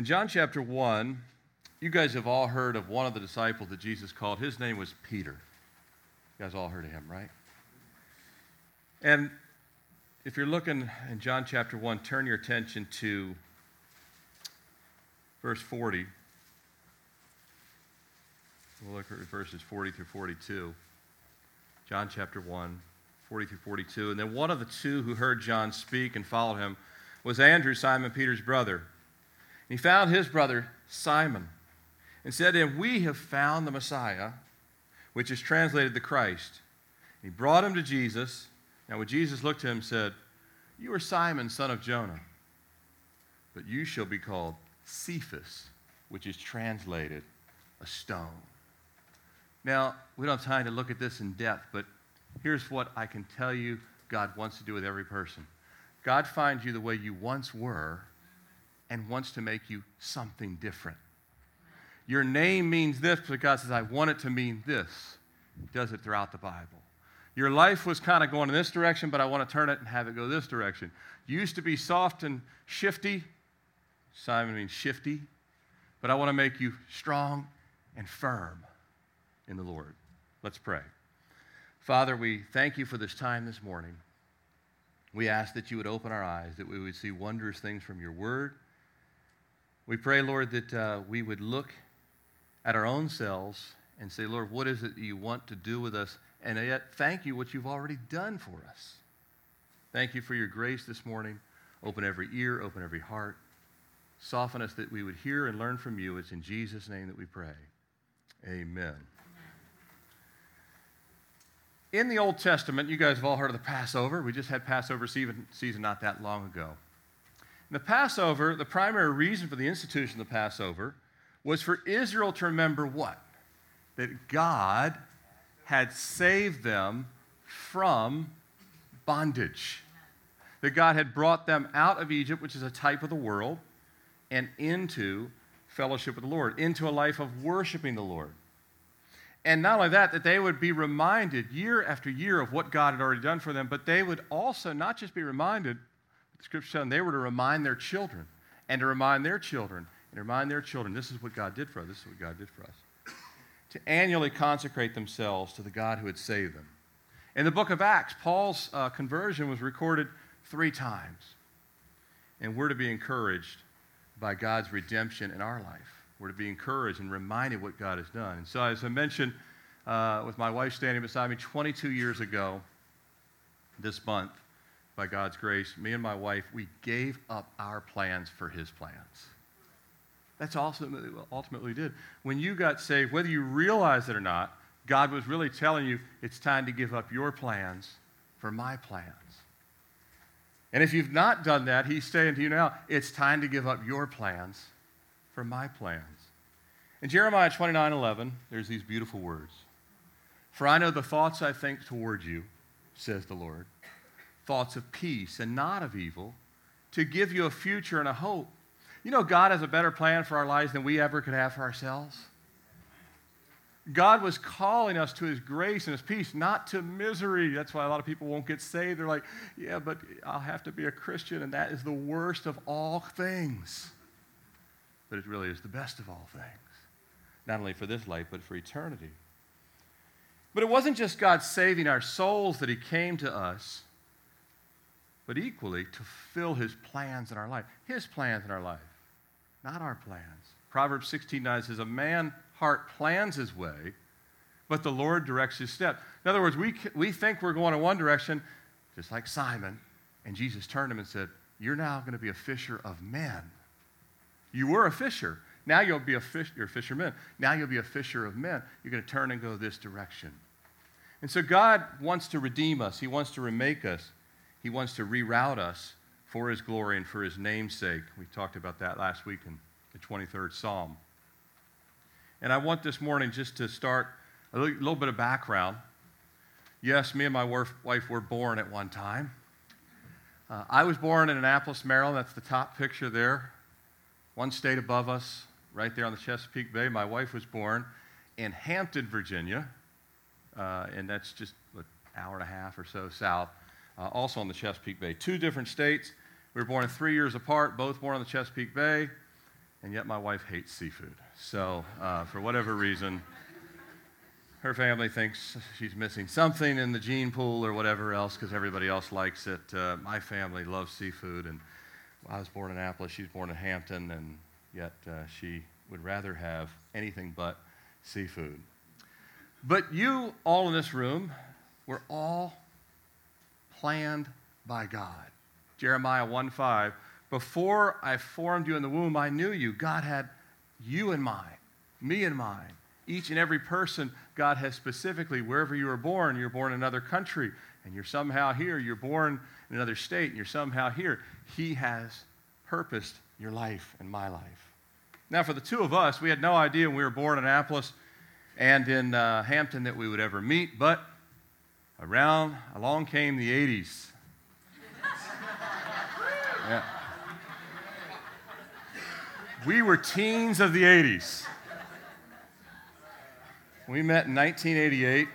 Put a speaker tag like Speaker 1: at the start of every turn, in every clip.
Speaker 1: In John chapter 1, you guys have all heard of one of the disciples that Jesus called. His name was Peter. You guys all heard of him, right? And if you're looking in John chapter 1, turn your attention to verse 40. We'll look at verses 40 through 42. John chapter 1, 40 through 42. And then one of the two who heard John speak and followed him was Andrew, Simon Peter's brother. He found his brother Simon and said to him, We have found the Messiah, which is translated the Christ. And he brought him to Jesus. Now, when Jesus looked at him, said, You are Simon, son of Jonah, but you shall be called Cephas, which is translated a stone. Now, we don't have time to look at this in depth, but here's what I can tell you God wants to do with every person God finds you the way you once were and wants to make you something different. Your name means this, but God says, I want it to mean this. He does it throughout the Bible. Your life was kind of going in this direction, but I want to turn it and have it go this direction. You used to be soft and shifty. Simon means shifty. But I want to make you strong and firm in the Lord. Let's pray. Father, we thank you for this time this morning. We ask that you would open our eyes, that we would see wondrous things from your word we pray, Lord, that uh, we would look at our own selves and say, Lord, what is it you want to do with us? And yet, thank you what you've already done for us. Thank you for your grace this morning. Open every ear, open every heart. Soften us that we would hear and learn from you. It's in Jesus' name that we pray. Amen. In the Old Testament, you guys have all heard of the Passover. We just had Passover season, season not that long ago. The Passover, the primary reason for the institution of the Passover was for Israel to remember what? That God had saved them from bondage. That God had brought them out of Egypt, which is a type of the world, and into fellowship with the Lord, into a life of worshiping the Lord. And not only that, that they would be reminded year after year of what God had already done for them, but they would also not just be reminded, scripture said they were to remind their children and to remind their children and to remind their children this is what God did for us. This is what God did for us. To annually consecrate themselves to the God who had saved them. In the book of Acts, Paul's uh, conversion was recorded three times. And we're to be encouraged by God's redemption in our life. We're to be encouraged and reminded what God has done. And so, as I mentioned, uh, with my wife standing beside me 22 years ago this month, by God's grace, me and my wife, we gave up our plans for his plans. That's ultimately, ultimately did. When you got saved, whether you realize it or not, God was really telling you it's time to give up your plans for my plans. And if you've not done that, he's saying to you now, it's time to give up your plans for my plans. In Jeremiah 29 11, there's these beautiful words For I know the thoughts I think toward you, says the Lord thoughts of peace and not of evil, to give you a future and a hope. You know, God has a better plan for our lives than we ever could have for ourselves. God was calling us to his grace and his peace, not to misery. That's why a lot of people won't get saved. They're like, yeah, but I'll have to be a Christian, and that is the worst of all things. But it really is the best of all things, not only for this life, but for eternity. But it wasn't just God saving our souls that he came to us but equally to fill his plans in our life. His plans in our life, not our plans. Proverbs 16 9 says, A man heart plans his way, but the Lord directs his step. In other words, we, we think we're going in one direction, just like Simon, and Jesus turned him and said, You're now going to be a fisher of men. You were a fisher. Now you'll be a fish, you're a fisherman. Now you'll be a fisher of men. You're going to turn and go this direction. And so God wants to redeem us. He wants to remake us. He wants to reroute us for His glory and for His name's sake. We talked about that last week in the 23rd Psalm. And I want this morning just to start a little bit of background. Yes, me and my wife were born at one time. Uh, I was born in Annapolis, Maryland. That's the top picture there. One state above us, right there on the Chesapeake Bay. My wife was born in Hampton, Virginia, uh, and that's just an hour and a half or so south uh, also on the Chesapeake Bay. Two different states. We were born three years apart, both born on the Chesapeake Bay. and yet my wife hates seafood. So, uh, for whatever reason, her family thinks she's missing something in the gene pool or whatever else because everybody else likes it. Uh, my family loves seafood, and I was born in Annapolis, she's born in Hampton, and yet uh, she would rather have anything but seafood. But you all in this room were all planned by God. Jeremiah 1:5. Before I formed you in the womb, I knew you. God had you in mind, me in mind. Each and every person, God has specifically, wherever you were born, you're born in another country, and you're somehow here, you're born in another state, and you're somehow here. He has purposed your life and my life. Now, for the two of us, we had no idea when we were born in Annapolis and in uh, Hampton that we would ever meet, but around, along came the 80s. yeah. We were teens of the 80s. We met in 1988.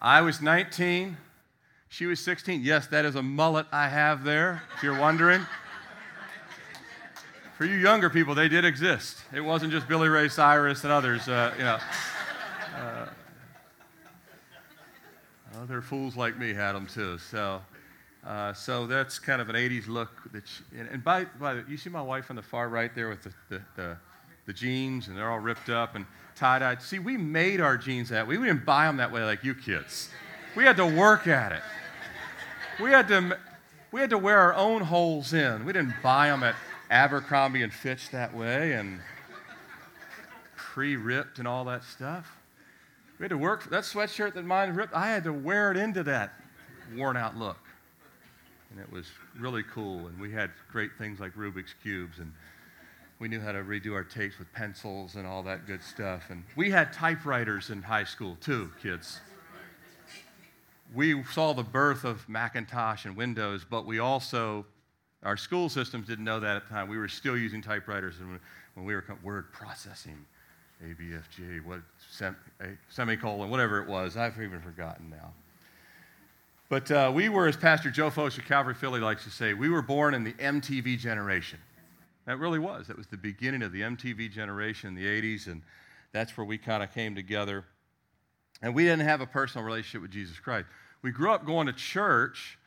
Speaker 1: I was 19. She was 16. Yes, that is a mullet I have there, if you're wondering. For you younger people, they did exist. It wasn't just Billy Ray Cyrus and others, uh, you know. Other fools like me had them too. So, uh, so that's kind of an 80s look. That she, and, and by, by the you see my wife on the far right there with the, the, the, the jeans, and they're all ripped up and tie-dyed. See, we made our jeans that way. We didn't buy them that way like you kids. We had to work at it. We had to, we had to wear our own holes in. We didn't buy them at Abercrombie and Fitch that way and pre-ripped and all that stuff. We had to work that sweatshirt that mine ripped. I had to wear it into that worn out look. And it was really cool. And we had great things like Rubik's Cubes. And we knew how to redo our tapes with pencils and all that good stuff. And we had typewriters in high school too, kids. We saw the birth of Macintosh and Windows, but we also our school systems didn't know that at the time. We were still using typewriters when, when we were word processing, ABFG, what sem, semicolon, whatever it was. I've even forgotten now. But uh, we were, as Pastor Joe Focht of Calvary Philly likes to say, we were born in the MTV generation. That really was. That was the beginning of the MTV generation in the 80s, and that's where we kind of came together. And we didn't have a personal relationship with Jesus Christ. We grew up going to church.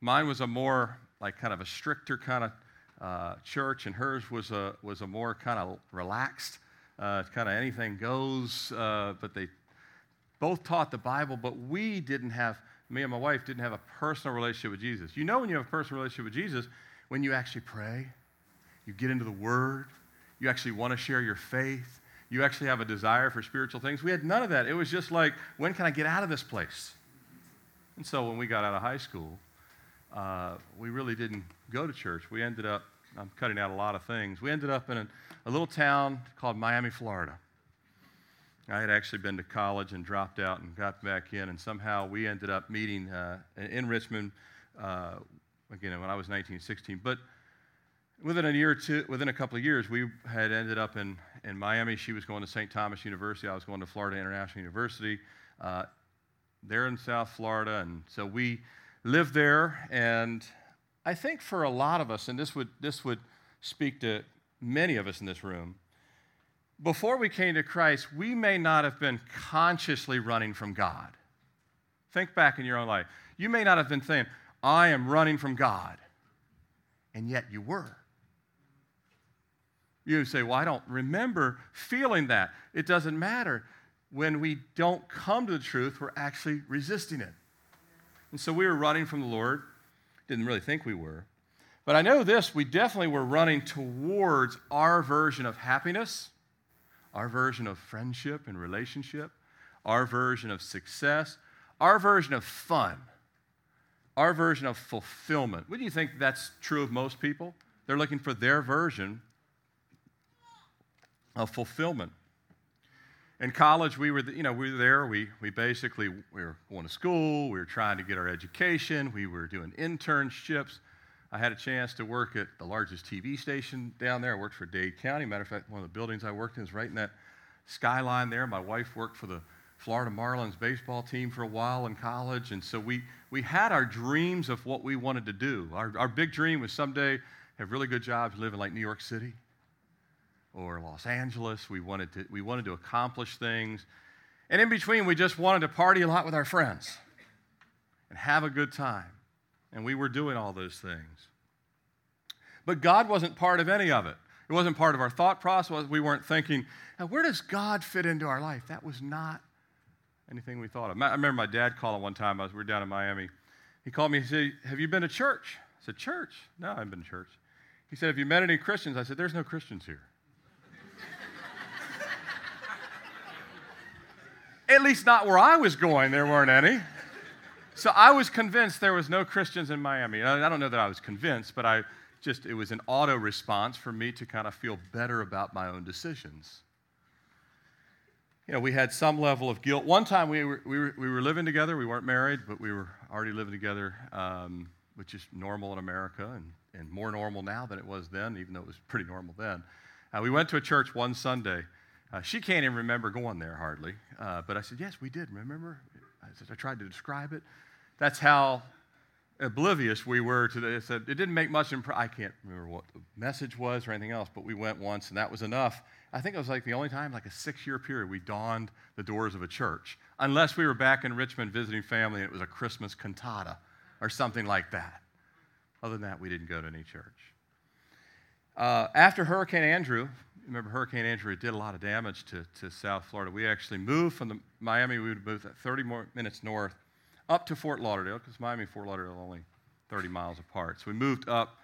Speaker 1: Mine was a more like kind of a stricter kind of uh, church, and hers was a, was a more kind of relaxed, uh, kind of anything goes. Uh, but they both taught the Bible, but we didn't have, me and my wife didn't have a personal relationship with Jesus. You know when you have a personal relationship with Jesus, when you actually pray, you get into the Word, you actually want to share your faith, you actually have a desire for spiritual things. We had none of that. It was just like, when can I get out of this place? And so when we got out of high school, uh, we really didn't go to church. We ended up, I'm cutting out a lot of things. We ended up in a, a little town called Miami, Florida. I had actually been to college and dropped out and got back in, and somehow we ended up meeting uh, in Richmond, uh, again, when I was 19, 16. But within a year or two, within a couple of years, we had ended up in, in Miami. She was going to St. Thomas University. I was going to Florida International University. Uh, there in South Florida, and so we lived there, and I think for a lot of us, and this would, this would speak to many of us in this room, before we came to Christ, we may not have been consciously running from God. Think back in your own life. You may not have been saying, I am running from God, and yet you were. You say, Well, I don't remember feeling that. It doesn't matter. When we don't come to the truth, we're actually resisting it. And so we were running from the Lord. Didn't really think we were. But I know this we definitely were running towards our version of happiness, our version of friendship and relationship, our version of success, our version of fun, our version of fulfillment. Would you think that's true of most people? They're looking for their version of fulfillment in college, we were, you know, we were there. We, we basically we were going to school. We were trying to get our education. We were doing internships. I had a chance to work at the largest TV station down there. I worked for Dade County. Matter of fact, one of the buildings I worked in is right in that skyline there. My wife worked for the Florida Marlins baseball team for a while in college. And so we, we had our dreams of what we wanted to do. Our, our big dream was someday have really good jobs, live in like New York City. Or Los Angeles. We wanted to, we wanted to accomplish things. And in between, we just wanted to party a lot with our friends and have a good time. And we were doing all those things. But God wasn't part of any of it. It wasn't part of our thought process. We weren't thinking, where does God fit into our life? That was not anything we thought of. I remember my dad calling one time. I was, we were down in Miami. He called me. He said, Have you been to church? I said, Church? No, I haven't been to church. He said, Have you met any Christians? I said, There's no Christians here. At least not where I was going, there weren't any. So I was convinced there was no Christians in Miami. I don't know that I was convinced, but I just, it was an auto response for me to kind of feel better about my own decisions. You know, we had some level of guilt. One time we were, we were, we were living together. We weren't married, but we were already living together, um, which is normal in America and, and more normal now than it was then, even though it was pretty normal then. Uh, we went to a church one Sunday. Uh, she can't even remember going there hardly. Uh, but I said, Yes, we did. Remember? I said, I tried to describe it. That's how oblivious we were to this. It didn't make much impression. I can't remember what the message was or anything else, but we went once and that was enough. I think it was like the only time, like a six year period, we donned the doors of a church, unless we were back in Richmond visiting family and it was a Christmas cantata or something like that. Other than that, we didn't go to any church. Uh, after Hurricane Andrew, remember Hurricane Andrew did a lot of damage to, to South Florida. We actually moved from the Miami, we would move 30 more minutes north up to Fort Lauderdale, because Miami and Fort Lauderdale are only 30 miles apart. So we moved up.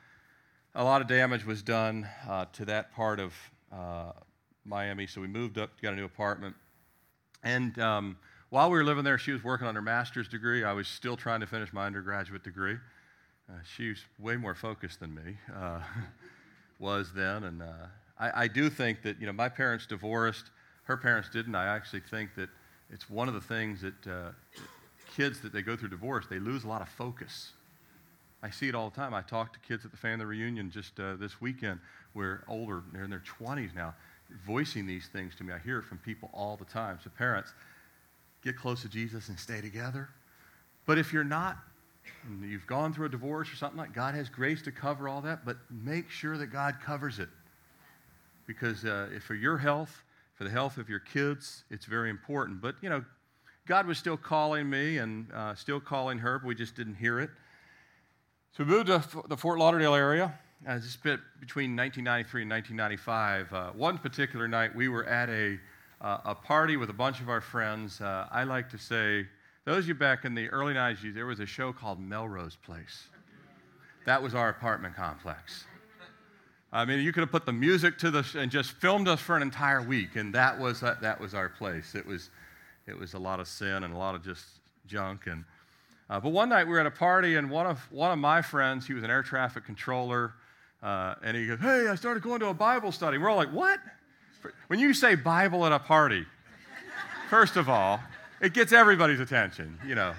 Speaker 1: A lot of damage was done uh, to that part of uh, Miami, so we moved up, got a new apartment. And um, while we were living there, she was working on her master's degree. I was still trying to finish my undergraduate degree. Uh, she was way more focused than me uh, was then. And uh, I, I do think that, you know, my parents divorced. Her parents didn't. I actually think that it's one of the things that uh, kids that they go through divorce, they lose a lot of focus. I see it all the time. I talk to kids at the family reunion just uh, this weekend where older, they're in their 20s now, voicing these things to me. I hear it from people all the time. So, parents, get close to Jesus and stay together. But if you're not, and you've gone through a divorce or something like God has grace to cover all that, but make sure that God covers it. Because uh, for your health, for the health of your kids, it's very important. But, you know, God was still calling me and uh, still calling her, but we just didn't hear it. So we moved to the Fort Lauderdale area. Uh, this bit between 1993 and 1995. Uh, one particular night, we were at a, uh, a party with a bunch of our friends. Uh, I like to say, those of you back in the early 90s, there was a show called Melrose Place. That was our apartment complex. I mean, you could have put the music to the and just filmed us for an entire week, and that was that, that was our place. It was it was a lot of sin and a lot of just junk. And, uh, but one night we were at a party, and one of, one of my friends, he was an air traffic controller, uh, and he goes, Hey, I started going to a Bible study. We're all like, What? When you say Bible at a party, first of all, it gets everybody's attention, you know.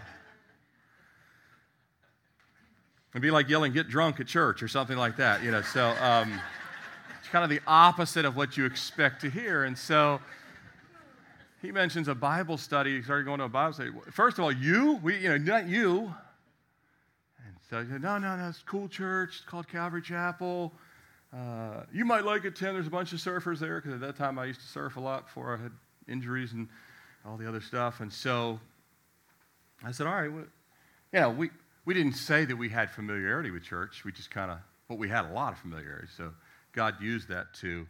Speaker 1: It'd be like yelling, get drunk at church or something like that, you know. So um, it's kind of the opposite of what you expect to hear. And so he mentions a Bible study. He started going to a Bible study. First of all, you, we, you know, not you. And so he said, no, no, no, it's cool church. It's called Calvary Chapel. Uh, you might like it, Tim. There's a bunch of surfers there because at that time I used to surf a lot before I had injuries and all the other stuff. And so I said, all right, well, know, we, we didn't say that we had familiarity with church. We just kind of, but we had a lot of familiarity. So God used that to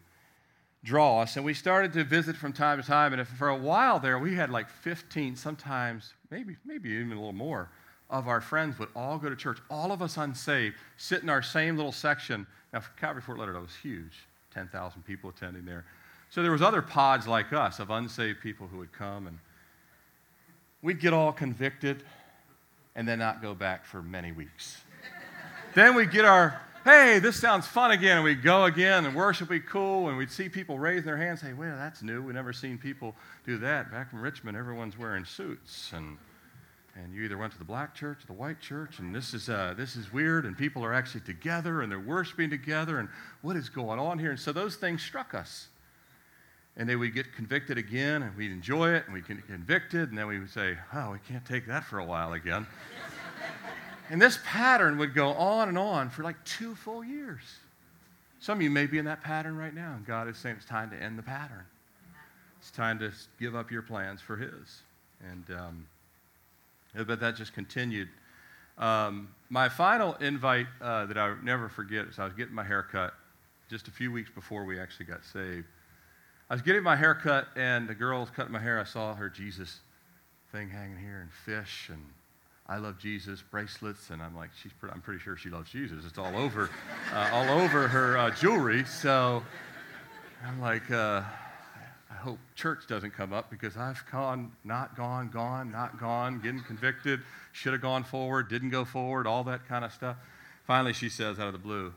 Speaker 1: draw us. And we started to visit from time to time. And for a while there, we had like 15, sometimes, maybe, maybe even a little more, of our friends would all go to church, all of us unsaved, sit in our same little section. Now, Calvary Fort Lauderdale was huge, 10,000 people attending there. So there was other pods like us of unsaved people who would come, and we'd get all convicted and then not go back for many weeks. then we'd get our hey, this sounds fun again. And we'd go again and worship would be cool. And we'd see people raise their hands, say, well, that's new. We've never seen people do that. Back in Richmond, everyone's wearing suits. And, and you either went to the black church or the white church. And this is, uh, this is weird. And people are actually together and they're worshiping together. And what is going on here? And so those things struck us. And then we'd get convicted again and we'd enjoy it and we'd get convicted. And then we would say, oh, we can't take that for a while again. And this pattern would go on and on for like two full years. Some of you may be in that pattern right now, and God is saying it's time to end the pattern. It's time to give up your plans for His. And um, but that just continued. Um, my final invite uh, that I'll never forget is I was getting my hair cut just a few weeks before we actually got saved. I was getting my hair cut, and the girl was cutting my hair. I saw her Jesus thing hanging here, and fish, and I love Jesus bracelets, and I'm like, she's pretty, I'm pretty sure she loves Jesus. It's all over, uh, all over her uh, jewelry. So I'm like, uh, I hope church doesn't come up because I've gone, not gone, gone, not gone, getting convicted, should have gone forward, didn't go forward, all that kind of stuff. Finally, she says out of the blue,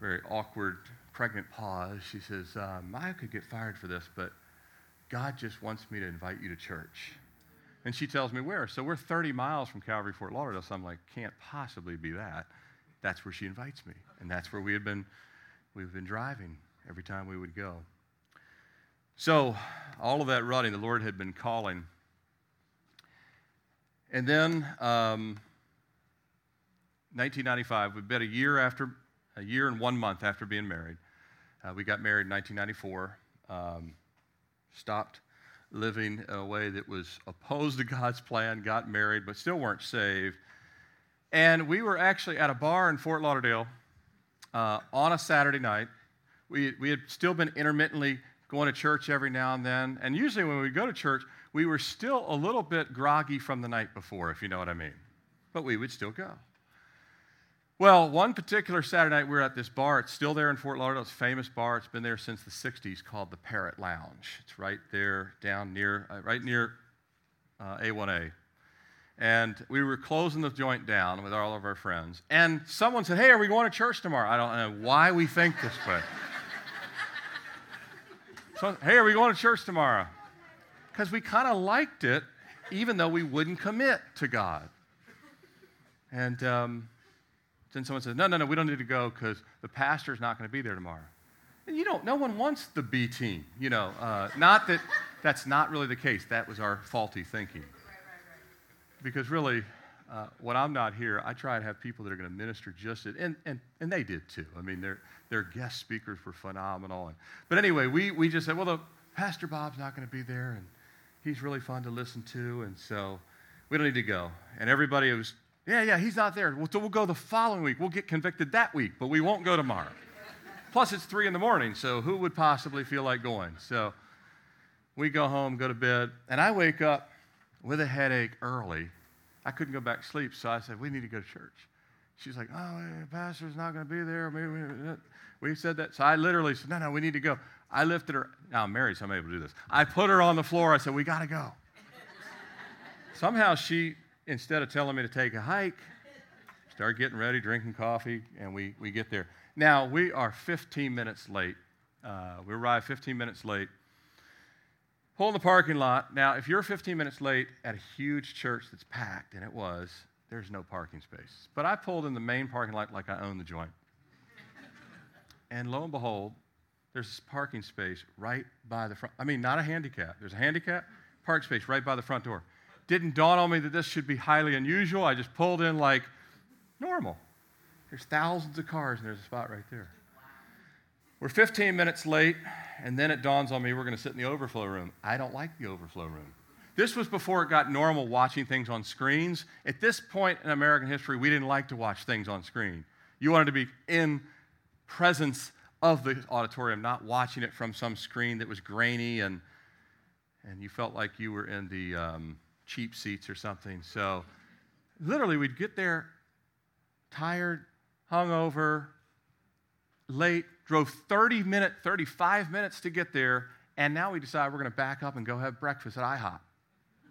Speaker 1: very awkward, pregnant pause, she says, um, I could get fired for this, but God just wants me to invite you to church. And she tells me where. So we're 30 miles from Calvary Fort Lauderdale. So I'm like, can't possibly be that. That's where she invites me. And that's where we had been, we've been driving every time we would go. So all of that running, the Lord had been calling. And then um, 1995, we've been a year after, a year and one month after being married. Uh, we got married in 1994. Um, stopped living in a way that was opposed to God's plan, got married, but still weren't saved. And we were actually at a bar in Fort Lauderdale uh, on a Saturday night. We, we had still been intermittently going to church every now and then. And usually when we go to church, we were still a little bit groggy from the night before, if you know what I mean. But we would still go. Well, one particular Saturday night, we were at this bar. It's still there in Fort Lauderdale. It's a famous bar. It's been there since the 60s called the Parrot Lounge. It's right there down near, uh, right near uh, A1A. And we were closing the joint down with all of our friends. And someone said, Hey, are we going to church tomorrow? I don't know why we think this way. so, hey, are we going to church tomorrow? Because we kind of liked it, even though we wouldn't commit to God. And, um, then someone says, no, no, no, we don't need to go because the pastor's not going to be there tomorrow. And you don't, no one wants the B team, you know. Uh, not that that's not really the case. That was our faulty thinking. Because really, uh, when I'm not here, I try to have people that are going to minister just it, and, and, and they did too. I mean, their, their guest speakers were phenomenal. And, but anyway, we, we just said, well, the Pastor Bob's not going to be there, and he's really fun to listen to, and so we don't need to go. And everybody was yeah, yeah, he's not there. So we'll go the following week. We'll get convicted that week, but we won't go tomorrow. Plus, it's three in the morning, so who would possibly feel like going? So we go home, go to bed, and I wake up with a headache early. I couldn't go back to sleep, so I said, We need to go to church. She's like, Oh, the pastor's not going to be there. Maybe we said that. So I literally said, No, no, we need to go. I lifted her. Now I'm married, so I'm able to do this. I put her on the floor. I said, We got to go. Somehow she instead of telling me to take a hike, start getting ready, drinking coffee, and we, we get there. Now, we are 15 minutes late. Uh, we arrive 15 minutes late. Pull in the parking lot. Now, if you're 15 minutes late at a huge church that's packed, and it was, there's no parking space. But I pulled in the main parking lot like I own the joint. and lo and behold, there's this parking space right by the front. I mean, not a handicap. There's a handicap park space right by the front door didn't dawn on me that this should be highly unusual. I just pulled in like normal. There's thousands of cars, and there's a spot right there. We're 15 minutes late, and then it dawns on me we're going to sit in the overflow room. I don't like the overflow room. This was before it got normal watching things on screens. At this point in American history, we didn't like to watch things on screen. You wanted to be in presence of the auditorium, not watching it from some screen that was grainy and, and you felt like you were in the, um, cheap seats or something. So literally, we'd get there tired, hungover, late, drove 30 minutes, 35 minutes to get there, and now we decide we're going to back up and go have breakfast at IHOP.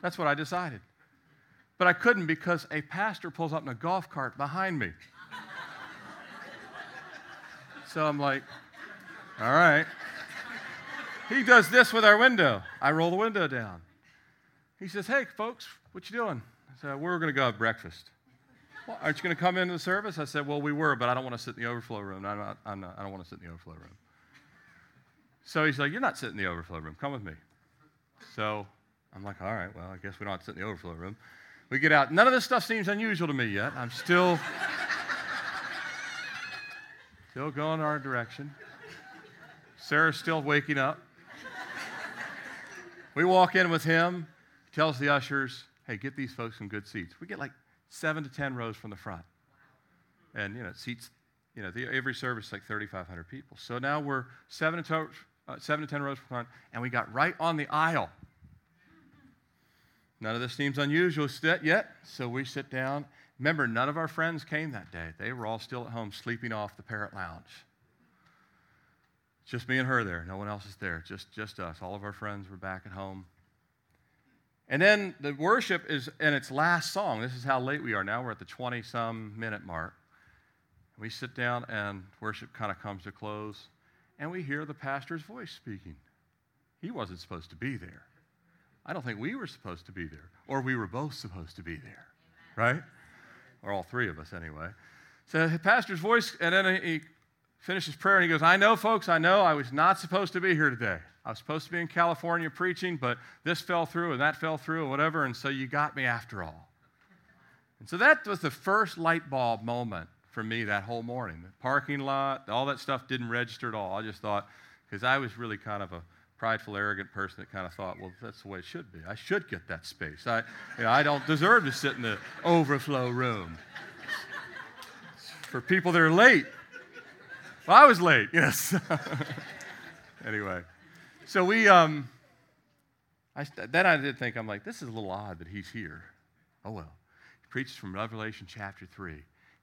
Speaker 1: That's what I decided. But I couldn't because a pastor pulls up in a golf cart behind me. so I'm like, all right. He does this with our window. I roll the window down. He says, Hey, folks, what you doing? I said, We're going to go have breakfast. Well, aren't you going to come into the service? I said, Well, we were, but I don't want to sit in the overflow room. I'm not, I'm not, I don't want to sit in the overflow room. So he's like, You're not sitting in the overflow room. Come with me. So I'm like, All right, well, I guess we don't have to sit in the overflow room. We get out. None of this stuff seems unusual to me yet. I'm still. still going our direction. Sarah's still waking up. We walk in with him, tells the ushers, hey, get these folks some good seats. We get like seven to 10 rows from the front. And, you know, seats, you know, the, every service like 3,500 people. So now we're seven to, uh, seven to 10 rows from front, and we got right on the aisle. None of this seems unusual yet, so we sit down. Remember, none of our friends came that day. They were all still at home sleeping off the Parrot Lounge. Just me and her there. No one else is there. Just, just us. All of our friends were back at home. And then the worship is in its last song. This is how late we are now. We're at the 20 some minute mark. We sit down and worship kind of comes to close. And we hear the pastor's voice speaking. He wasn't supposed to be there. I don't think we were supposed to be there, or we were both supposed to be there, right? Or all three of us, anyway. So the pastor's voice, and then he finishes prayer and he goes, I know, folks, I know I was not supposed to be here today. I was supposed to be in California preaching, but this fell through and that fell through and whatever, and so you got me after all. And so that was the first light bulb moment for me that whole morning. The parking lot, all that stuff didn't register at all. I just thought, because I was really kind of a prideful, arrogant person that kind of thought, well, that's the way it should be. I should get that space. I, you know, I don't deserve to sit in the overflow room. for people that are late, well, I was late, yes. anyway, so we, um, I, then I did think, I'm like, this is a little odd that he's here. Oh, well. He preaches from Revelation chapter 3.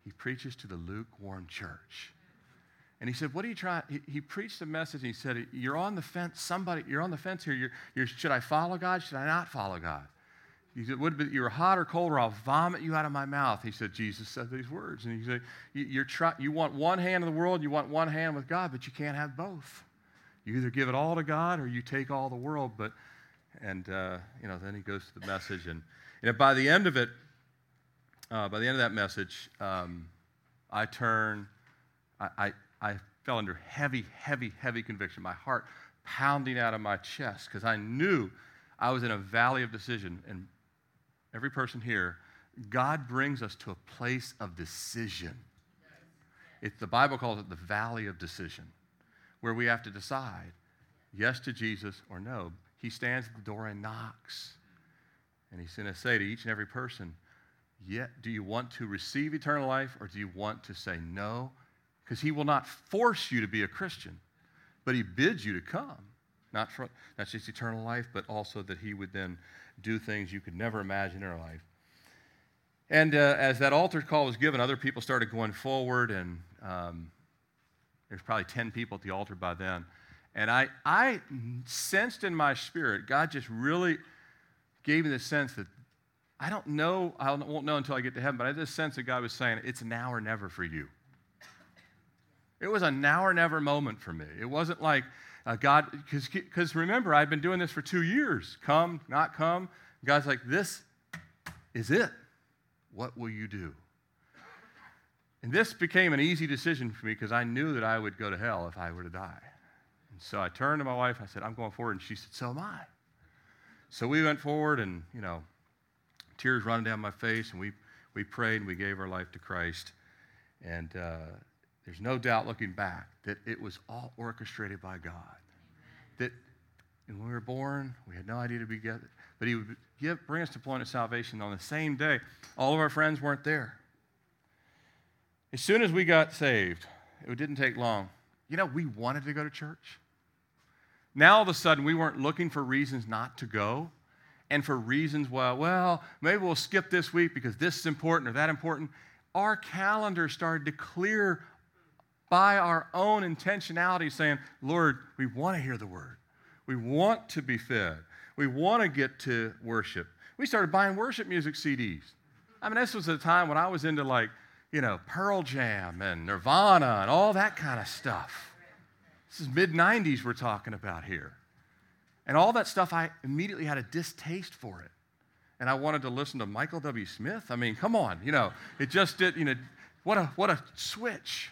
Speaker 1: He preaches to the lukewarm church. And he said, What are you trying? He, he, preached a message. And he said, You're on the fence. Somebody, you're on the fence here. You're, you're, should I follow God? Should I not follow God? He said, Would you're hot or cold, or I'll vomit you out of my mouth. He said, Jesus said these words. And he said, You're try, You want one hand in the world, you want one hand with God, but you can't have both. You either give it all to God or you take all the world. But, and, uh, you know, then he goes to the message. And, and by the end of it, uh, by the end of that message, um, I turned, I, I, I fell under heavy, heavy, heavy conviction. My heart pounding out of my chest because I knew I was in a valley of decision. And every person here, God brings us to a place of decision. It, the Bible calls it the valley of decision, where we have to decide yes to Jesus or no. He stands at the door and knocks. And he's going to say to each and every person, Yet, do you want to receive eternal life or do you want to say no? Because he will not force you to be a Christian, but he bids you to come. Not, for, not just eternal life, but also that he would then do things you could never imagine in our life. And uh, as that altar call was given, other people started going forward, and um, there's probably 10 people at the altar by then. And I, I sensed in my spirit, God just really gave me the sense that I don't know, I won't know until I get to heaven, but I had this sense that God was saying, it's now or never for you. It was a now or never moment for me. It wasn't like uh, God, because remember, I'd been doing this for two years come, not come. God's like, this is it. What will you do? And this became an easy decision for me because I knew that I would go to hell if I were to die. And so I turned to my wife, I said, I'm going forward. And she said, So am I. So we went forward and, you know, tears running down my face, and we, we prayed and we gave our life to Christ. And uh, there's no doubt looking back that it was all orchestrated by God. That when we were born, we had no idea to be together. But He would give, bring us to point of salvation on the same day. All of our friends weren't there. As soon as we got saved, it didn't take long. You know, we wanted to go to church. Now all of a sudden, we weren't looking for reasons not to go and for reasons, well, well, maybe we'll skip this week because this is important or that important. Our calendar started to clear by our own intentionality, saying, Lord, we want to hear the word. We want to be fed. We want to get to worship. We started buying worship music CDs. I mean, this was a time when I was into like, you know, Pearl Jam and Nirvana and all that kind of stuff. This is mid 90s we're talking about here. And all that stuff, I immediately had a distaste for it. And I wanted to listen to Michael W. Smith. I mean, come on, you know, it just did, you know, what a, what a switch.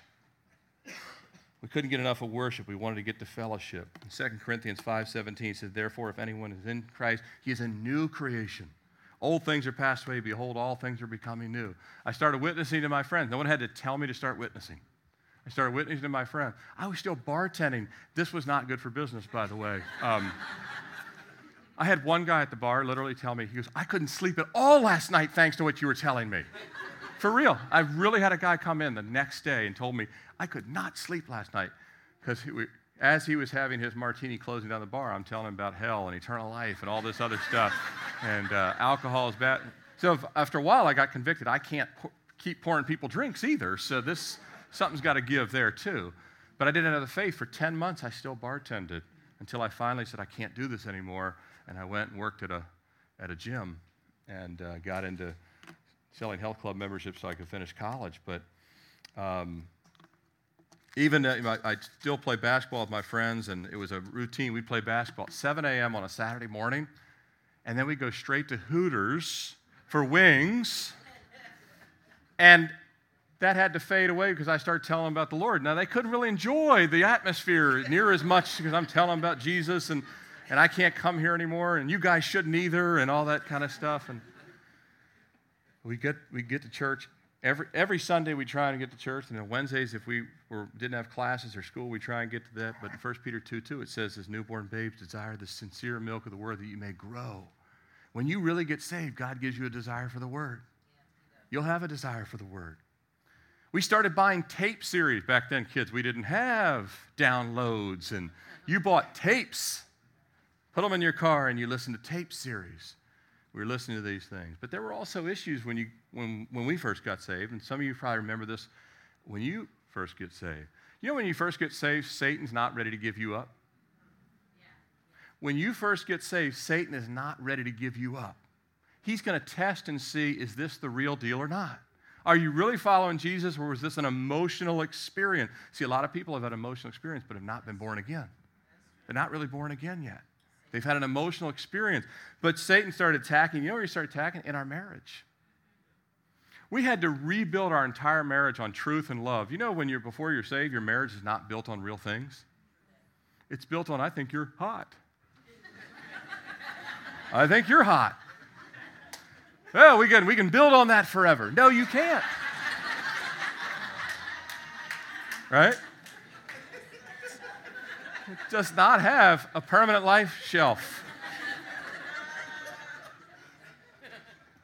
Speaker 1: We couldn't get enough of worship. We wanted to get to fellowship. In 2 Corinthians 5.17 says, Therefore, if anyone is in Christ, he is a new creation. Old things are passed away. Behold, all things are becoming new. I started witnessing to my friends. No one had to tell me to start witnessing. I started witnessing to my friends. I was still bartending. This was not good for business, by the way. Um, I had one guy at the bar literally tell me, he goes, I couldn't sleep at all last night thanks to what you were telling me. For real. I really had a guy come in the next day and told me, I could not sleep last night because as he was having his martini closing down the bar, I'm telling him about hell and eternal life and all this other stuff. And uh, alcohol is bad. So if, after a while, I got convicted. I can't pour, keep pouring people drinks either. So this something's got to give there too. But I didn't have the faith. For 10 months, I still bartended until I finally said, I can't do this anymore. And I went and worked at a, at a gym and uh, got into selling health club memberships so I could finish college. But um, even uh, I still play basketball with my friends, and it was a routine. We'd play basketball at 7 a.m. on a Saturday morning, and then we'd go straight to Hooters for wings. And that had to fade away because I started telling them about the Lord. Now, they couldn't really enjoy the atmosphere near as much because I'm telling them about Jesus, and, and I can't come here anymore, and you guys shouldn't either, and all that kind of stuff. And we get, we get to church, Every, every Sunday we try and get to church, and on Wednesdays, if we were, didn't have classes or school, we try and get to that. But in 1 Peter 2 2, it says, As newborn babes desire the sincere milk of the word that you may grow. When you really get saved, God gives you a desire for the word. You'll have a desire for the word. We started buying tape series back then, kids. We didn't have downloads, and you bought tapes. Put them in your car, and you listen to tape series we were listening to these things. But there were also issues when, you, when, when we first got saved, and some of you probably remember this when you first get saved. You know, when you first get saved, Satan's not ready to give you up. When you first get saved, Satan is not ready to give you up. He's going to test and see is this the real deal or not? Are you really following Jesus, or was this an emotional experience? See, a lot of people have had emotional experience but have not been born again. They're not really born again yet. They've had an emotional experience. But Satan started attacking. You know where he started attacking? In our marriage. We had to rebuild our entire marriage on truth and love. You know, when you're before you're saved, your marriage is not built on real things. It's built on, I think you're hot. I think you're hot. Well, we can, we can build on that forever. No, you can't. right? Does not have a permanent life shelf.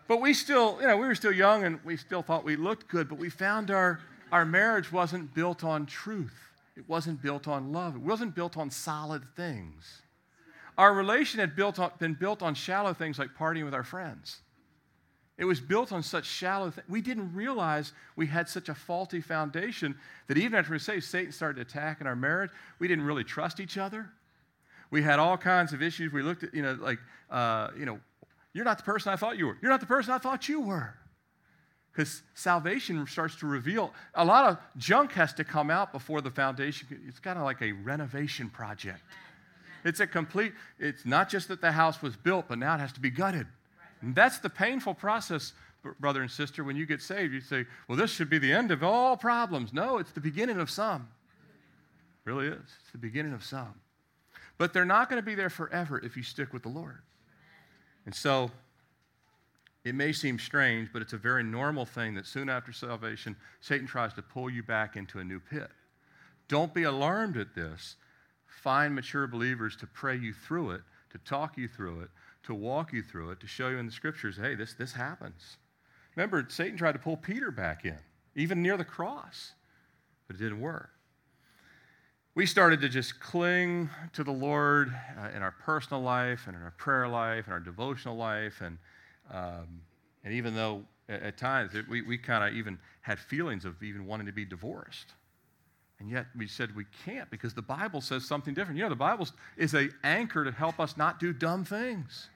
Speaker 1: but we still, you know, we were still young and we still thought we looked good, but we found our, our marriage wasn't built on truth. It wasn't built on love. It wasn't built on solid things. Our relation had built on, been built on shallow things like partying with our friends. It was built on such shallow things. We didn't realize we had such a faulty foundation that even after we saved, Satan started attacking our marriage. We didn't really trust each other. We had all kinds of issues. We looked at, you know, like, uh, you know, you're not the person I thought you were. You're not the person I thought you were. Because salvation starts to reveal a lot of junk has to come out before the foundation. It's kind of like a renovation project. It's a complete, it's not just that the house was built, but now it has to be gutted. And that's the painful process, brother and sister, when you get saved. You say, well, this should be the end of all problems. No, it's the beginning of some. It really is. It's the beginning of some. But they're not going to be there forever if you stick with the Lord. And so, it may seem strange, but it's a very normal thing that soon after salvation, Satan tries to pull you back into a new pit. Don't be alarmed at this. Find mature believers to pray you through it, to talk you through it, to walk you through it, to show you in the scriptures, hey, this, this happens. Remember, Satan tried to pull Peter back in, even near the cross, but it didn't work. We started to just cling to the Lord uh, in our personal life and in our prayer life and our devotional life. And, um, and even though at, at times it, we, we kind of even had feelings of even wanting to be divorced. And yet we said we can't because the Bible says something different. You know, the Bible is an anchor to help us not do dumb things.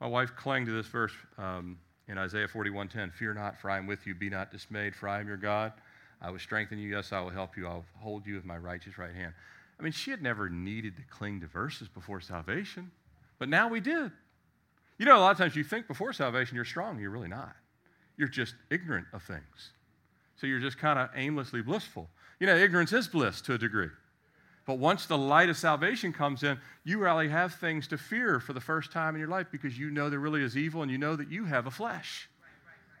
Speaker 1: My wife clung to this verse um, in Isaiah 41:10. Fear not, for I am with you. Be not dismayed, for I am your God. I will strengthen you. Yes, I will help you. I'll hold you with my righteous right hand. I mean, she had never needed to cling to verses before salvation, but now we did. You know, a lot of times you think before salvation you're strong. You're really not. You're just ignorant of things. So you're just kind of aimlessly blissful. You know, ignorance is bliss to a degree. But once the light of salvation comes in, you really have things to fear for the first time in your life because you know there really is evil and you know that you have a flesh.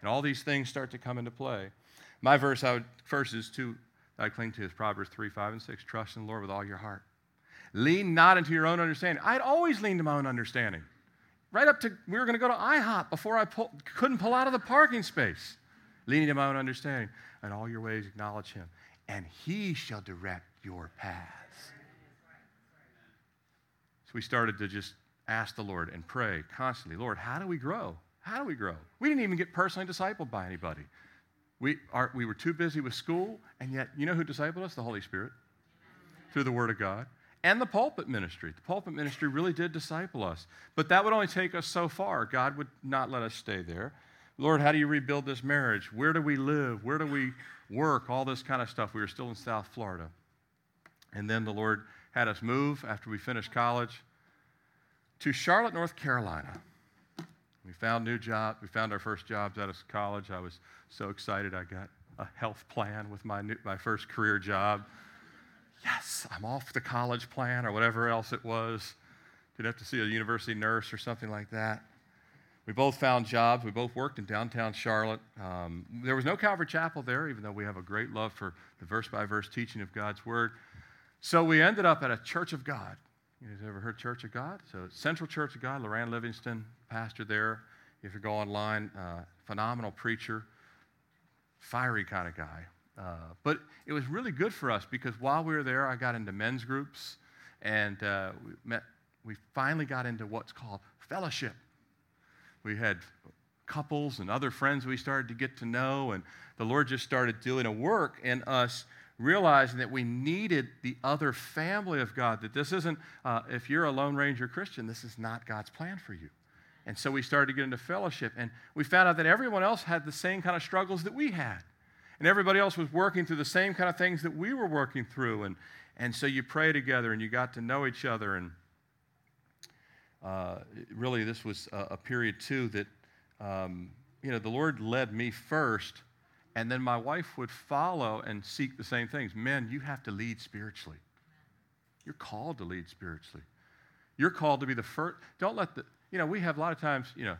Speaker 1: And all these things start to come into play. My verse I would first is to I cling to is Proverbs 3, 5, and 6. Trust in the Lord with all your heart. Lean not into your own understanding. I'd always leaned to my own understanding. Right up to we were going to go to IHOP before I pull, couldn't pull out of the parking space. Leaning to my own understanding. And all your ways acknowledge him. And he shall direct your paths. So we started to just ask the Lord and pray constantly Lord, how do we grow? How do we grow? We didn't even get personally discipled by anybody. We, are, we were too busy with school, and yet, you know who discipled us? The Holy Spirit through the Word of God and the pulpit ministry. The pulpit ministry really did disciple us. But that would only take us so far. God would not let us stay there. Lord, how do you rebuild this marriage? Where do we live? Where do we work? All this kind of stuff. We were still in South Florida. And then the Lord had us move after we finished college to Charlotte, North Carolina. We found new jobs. We found our first jobs out of college. I was so excited. I got a health plan with my, new, my first career job. Yes, I'm off the college plan or whatever else it was. Didn't have to see a university nurse or something like that. We both found jobs. We both worked in downtown Charlotte. Um, there was no Calvary Chapel there, even though we have a great love for the verse by verse teaching of God's Word. So we ended up at a Church of God. You guys ever heard Church of God? So Central Church of God, Loran Livingston, pastor there. If you go online, uh, phenomenal preacher, fiery kind of guy. Uh, but it was really good for us because while we were there, I got into men's groups, and uh, we met. We finally got into what's called fellowship. We had couples and other friends we started to get to know, and the Lord just started doing a work in us realizing that we needed the other family of God, that this isn't, uh, if you're a Lone Ranger Christian, this is not God's plan for you. And so we started to get into fellowship, and we found out that everyone else had the same kind of struggles that we had. And everybody else was working through the same kind of things that we were working through. And, and so you pray together and you got to know each other. And uh, really, this was a, a period, too, that, um, you know, the Lord led me first and then my wife would follow and seek the same things. Men, you have to lead spiritually. You're called to lead spiritually. You're called to be the first. Don't let the, you know, we have a lot of times, you know,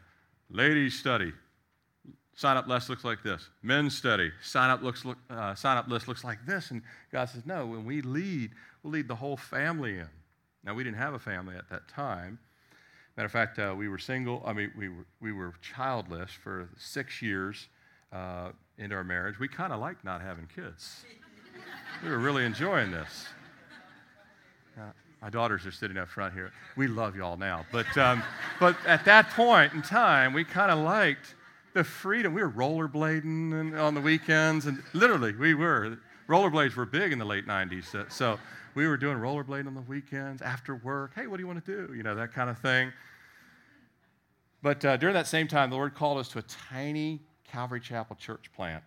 Speaker 1: ladies study. Sign up list looks like this. Men study. Sign up, looks, uh, sign up list looks like this. And God says, no, when we lead, we'll lead the whole family in. Now, we didn't have a family at that time. Matter of fact, uh, we were single. I mean, we were, we were childless for six years uh, into our marriage, we kind of liked not having kids. we were really enjoying this. Uh, my daughters are sitting up front here. We love y'all now. But, um, but at that point in time, we kind of liked the freedom. We were rollerblading on the weekends, and literally, we were. Rollerblades were big in the late 90s. Uh, so we were doing rollerblading on the weekends after work. Hey, what do you want to do? You know, that kind of thing. But uh, during that same time, the Lord called us to a tiny Calvary Chapel church plant.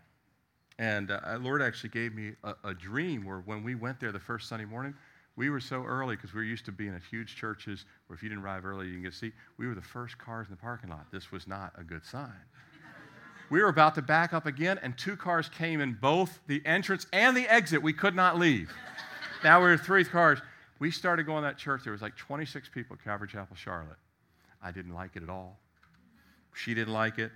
Speaker 1: And uh, Lord actually gave me a, a, dream where when we went there the first Sunday morning, we were so early because we were used to being at huge churches where if you didn't arrive early, you can get a seat. We were the first cars in the parking lot. This was not a good sign. We were about to back up again, and two cars came in both the entrance and the exit. We could not leave. now we were three cars. We started going to that church. There was like 26 people at Calvary Chapel, Charlotte. I didn't like it at all. She didn't like it.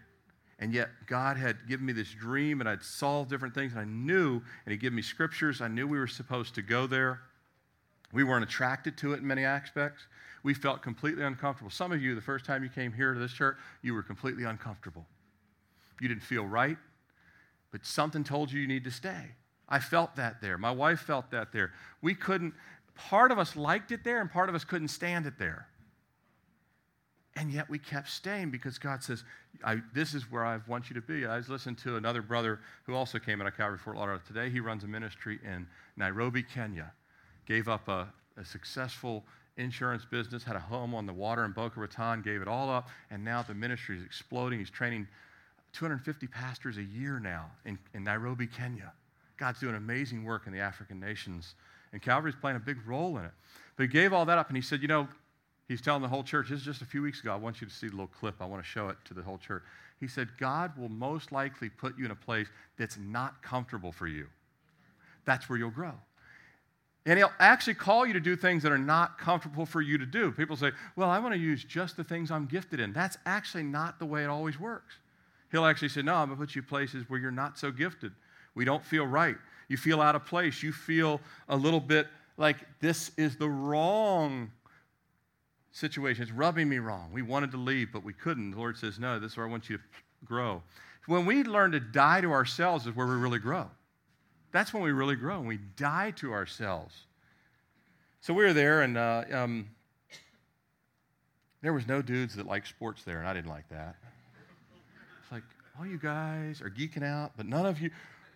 Speaker 1: And yet, God had given me this dream, and I'd solved different things, and I knew, and He'd given me scriptures. I knew we were supposed to go there. We weren't attracted to it in many aspects. We felt completely uncomfortable. Some of you, the first time you came here to this church, you were completely uncomfortable. You didn't feel right, but something told you you need to stay. I felt that there. My wife felt that there. We couldn't, part of us liked it there, and part of us couldn't stand it there. And yet we kept staying because God says, This is where I want you to be. I was listening to another brother who also came out of Calvary Fort Lauderdale today. He runs a ministry in Nairobi, Kenya. Gave up a, a successful insurance business, had a home on the water in Boca Raton, gave it all up, and now the ministry is exploding. He's training 250 pastors a year now in, in Nairobi, Kenya. God's doing amazing work in the African nations, and Calvary's playing a big role in it. But he gave all that up, and he said, You know, He's telling the whole church, this is just a few weeks ago. I want you to see the little clip. I want to show it to the whole church. He said, God will most likely put you in a place that's not comfortable for you. That's where you'll grow. And he'll actually call you to do things that are not comfortable for you to do. People say, Well, I want to use just the things I'm gifted in. That's actually not the way it always works. He'll actually say, No, I'm going to put you places where you're not so gifted, We don't feel right. You feel out of place. You feel a little bit like this is the wrong situation. It's rubbing me wrong. We wanted to leave, but we couldn't. The Lord says, No, this is where I want you to grow. When we learn to die to ourselves, is where we really grow. That's when we really grow. When we die to ourselves. So we were there, and uh, um, there was no dudes that liked sports there, and I didn't like that. All you guys are geeking out, but none of you,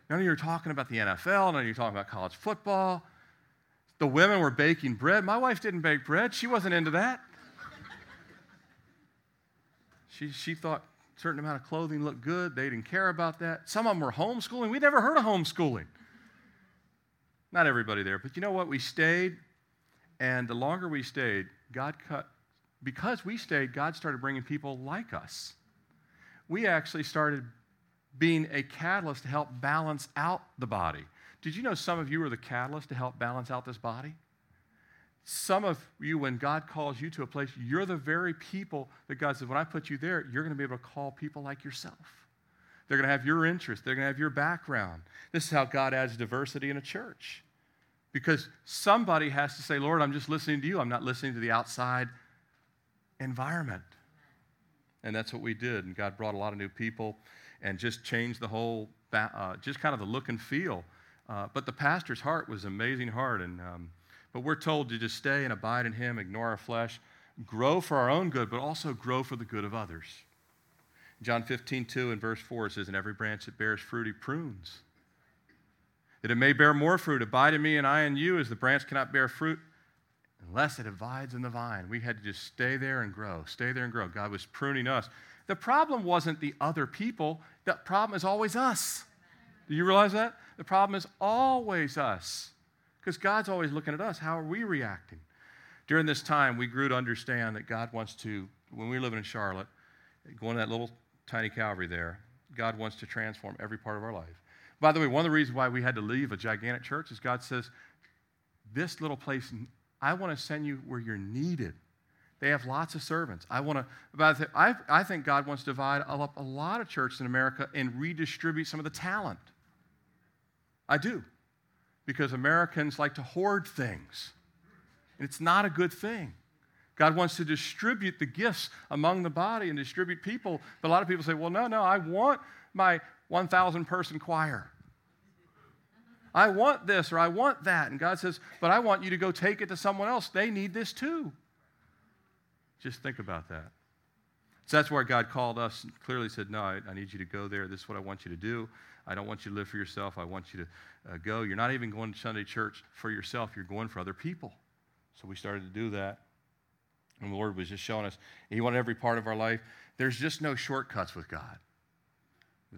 Speaker 1: none of you are talking about the NFL. None of you are talking about college football. The women were baking bread. My wife didn't bake bread. She wasn't into that. She, she thought a certain amount of clothing looked good. They didn't care about that. Some of them were homeschooling. We never heard of homeschooling. Not everybody there, but you know what? We stayed, and the longer we stayed, God cut. Because we stayed, God started bringing people like us. We actually started being a catalyst to help balance out the body. Did you know some of you are the catalyst to help balance out this body? Some of you, when God calls you to a place, you're the very people that God says, when I put you there, you're going to be able to call people like yourself. They're going to have your interest, they're going to have your background. This is how God adds diversity in a church. Because somebody has to say, Lord, I'm just listening to you, I'm not listening to the outside environment. And that's what we did. And God brought a lot of new people and just changed the whole, uh, just kind of the look and feel. Uh, but the pastor's heart was amazing heart. And, um, but we're told to just stay and abide in him, ignore our flesh, grow for our own good, but also grow for the good of others. John 15, 2 and verse 4 says, In every branch that bears fruit, he prunes, that it may bear more fruit. Abide in me, and I in you, as the branch cannot bear fruit unless it abides in the vine. We had to just stay there and grow, stay there and grow. God was pruning us. The problem wasn't the other people, the problem is always us. Do you realize that? The problem is always us because God's always looking at us. How are we reacting? During this time, we grew to understand that God wants to, when we were living in Charlotte, going to that little tiny Calvary there, God wants to transform every part of our life. By the way, one of the reasons why we had to leave a gigantic church is God says, This little place, I want to send you where you're needed. They have lots of servants. I want to, I, I think God wants to divide up a lot of churches in America and redistribute some of the talent. I do. Because Americans like to hoard things. And it's not a good thing. God wants to distribute the gifts among the body and distribute people. But a lot of people say, well, no, no, I want my 1,000 person choir. I want this or I want that. And God says, but I want you to go take it to someone else. They need this too. Just think about that. So that's where God called us and clearly said, No, I, I, need you to go there. This is what I want you to do. I don't want you to live for yourself. I want you to uh, go. You're not even going to Sunday church for yourself, you're going for other people. So we started to do that. And the Lord was just showing us He wanted every part of our life. There's just no shortcuts with God,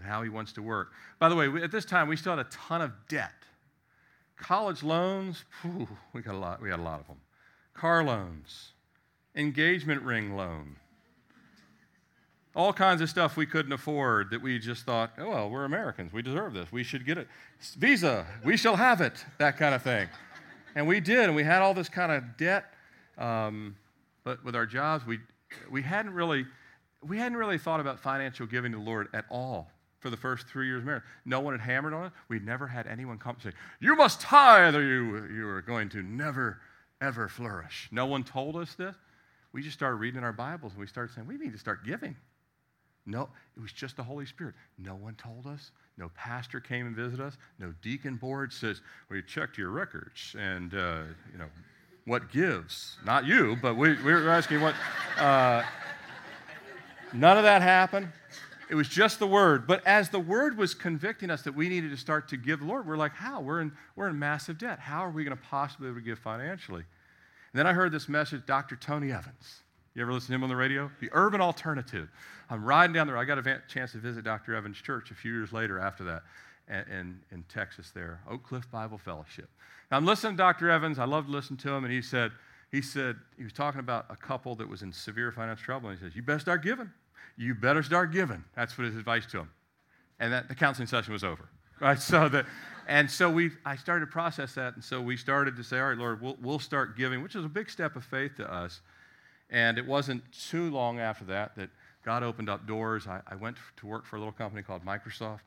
Speaker 1: how He wants to work. By the way, at this time, we still had a ton of debt. College loans, whew, we got a lot. We had a lot of them. Car loans, engagement ring loan, all kinds of stuff we couldn't afford that we just thought, oh, well, we're Americans. We deserve this. We should get it. Visa, we shall have it, that kind of thing. And we did, and we had all this kind of debt. Um, but with our jobs, we, we, hadn't really, we hadn't really thought about financial giving to the Lord at all for the first three years of marriage. No one had hammered on it. We never had anyone come say, You must tithe or you, you are going to never, ever flourish. No one told us this. We just started reading our Bibles and we started saying, We need to start giving. No, it was just the Holy Spirit. No one told us. No pastor came and visited us. No deacon board says, "We checked your records and uh, you know what gives." Not you, but we, we were asking what. Uh, none of that happened. It was just the word. But as the word was convicting us that we needed to start to give the Lord, we're like, how? We're in, we're in massive debt. How are we going to possibly able to give financially? And then I heard this message, Dr. Tony Evans. You ever listen to him on the radio? The Urban Alternative. I'm riding down there. I got a chance to visit Dr. Evans' church a few years later after that in, in Texas there, Oak Cliff Bible Fellowship. Now I'm listening to Dr. Evans. I love to listen to him. And he said, he said, he was talking about a couple that was in severe financial trouble. And he says, you better start giving. You better start giving. That's what his advice to him. And that, the counseling session was over. Right? So that, and so we, I started to process that. And so we started to say, all right, Lord, we'll, we'll start giving, which is a big step of faith to us. And it wasn't too long after that that God opened up doors. I, I, went to work for a little company called Microsoft.